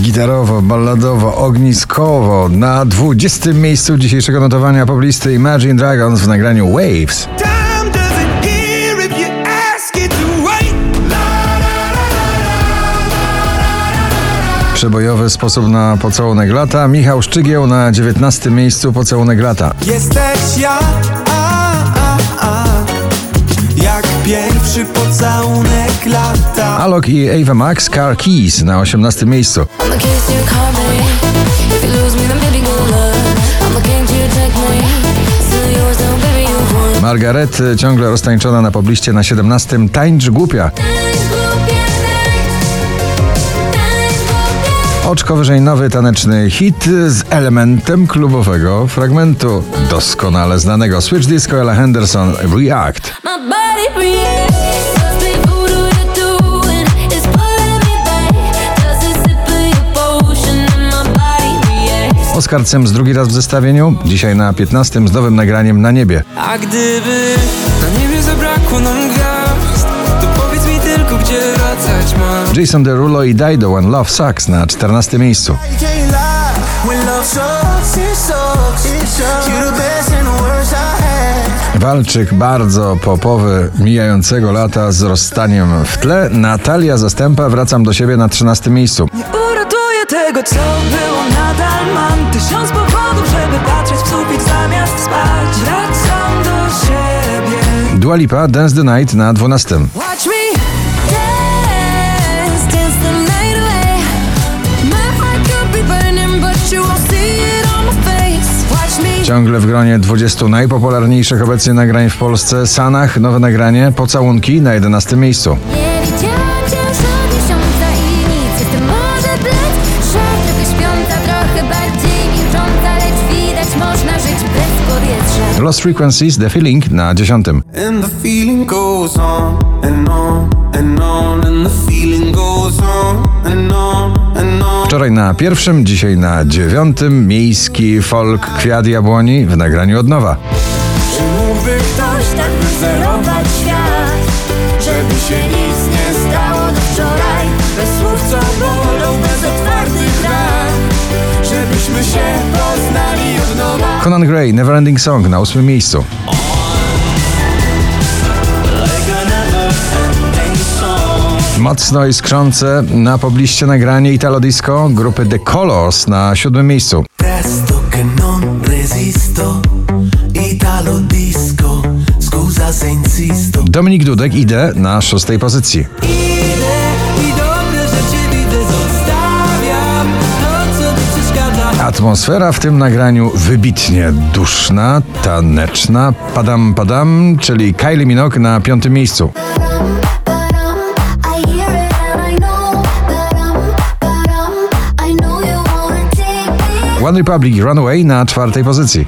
Gitarowo, balladowo, ogniskowo. Na 20. miejscu dzisiejszego notowania poblisty Imagine Dragons w nagraniu Waves. Przebojowy sposób na pocałunek lata. Michał Szczygieł na 19. miejscu pocałunek lata. Jesteś ja, a, a, a, jak pierwszy pocałunek. Alok i Ava Max Car Keys na 18. miejscu. Margaret y, ciągle roztańczona na pobliście na 17. Tańcz głupia. Oczko wyżej nowy taneczny hit z elementem klubowego fragmentu doskonale znanego Switch Disco Ella Henderson React. Z drugi raz w zestawieniu, dzisiaj na 15 z nowym nagraniem na niebie. A gdyby na niebie zabrakło nam gwiazd, to powiedz mi tylko, gdzie wracać mam. Jason Derulo i Dido When Love Sucks na 14 miejscu. Walczyk bardzo popowy mijającego lata z rozstaniem w tle. Natalia Zastępa wracam do siebie na 13 miejscu. Tego, co było, nadal mam tysiąc powodów, żeby patrzeć w sufit zamiast spać. Wracam do siebie. Dua Lipa Dance the Night na 12. Watch me. Dance, dance the night away. My heart could be burning, but you won't see it on my face. Watch me. Ciągle w gronie 20 najpopularniejszych obecnie nagrań w Polsce. Sanach nowe nagranie Pocałunki na 11 miejscu. Nie widziałam cię Lost Frequencies The Feeling na 10. And the feeling goes on and on and on and the feeling goes on and on and on. Wczoraj na pierwszym, dzisiaj na dziewiątym miejski folk Kwiat Jabłoni w nagraniu od nowa. Czy mógłby ktoś tak wyzerować świat, żeby się nic nie stało do wczoraj? Bez słów co bolą, bez otwartych ran, żebyśmy się poznali od nowa. Conan Gray Neverending Song na ósmym miejscu. Mocno iskrzące na pobliście nagranie Italo Disco grupy The Colors na siódmym miejscu. Dominik Dudek idę na szóstej pozycji. Atmosfera w tym nagraniu wybitnie duszna, taneczna. Padam, padam, czyli Kylie Minogue na piątym miejscu. One Republic Runaway na czwartej pozycji.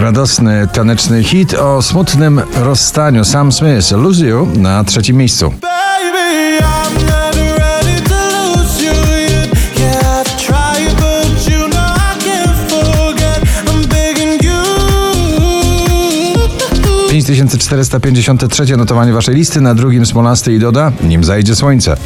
Radosny, taneczny hit o smutnym rozstaniu Sam Smith Lose You na trzecim miejscu. Forget. I'm begging you. 5453 notowanie waszej listy, na drugim Smolasty i Doda, nim zajdzie słońce.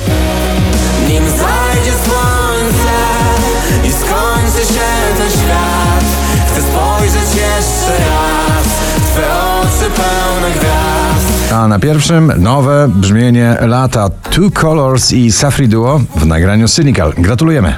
A na pierwszym nowe brzmienie lata Two Colors i Safri Duo w nagraniu Cynical. Gratulujemy.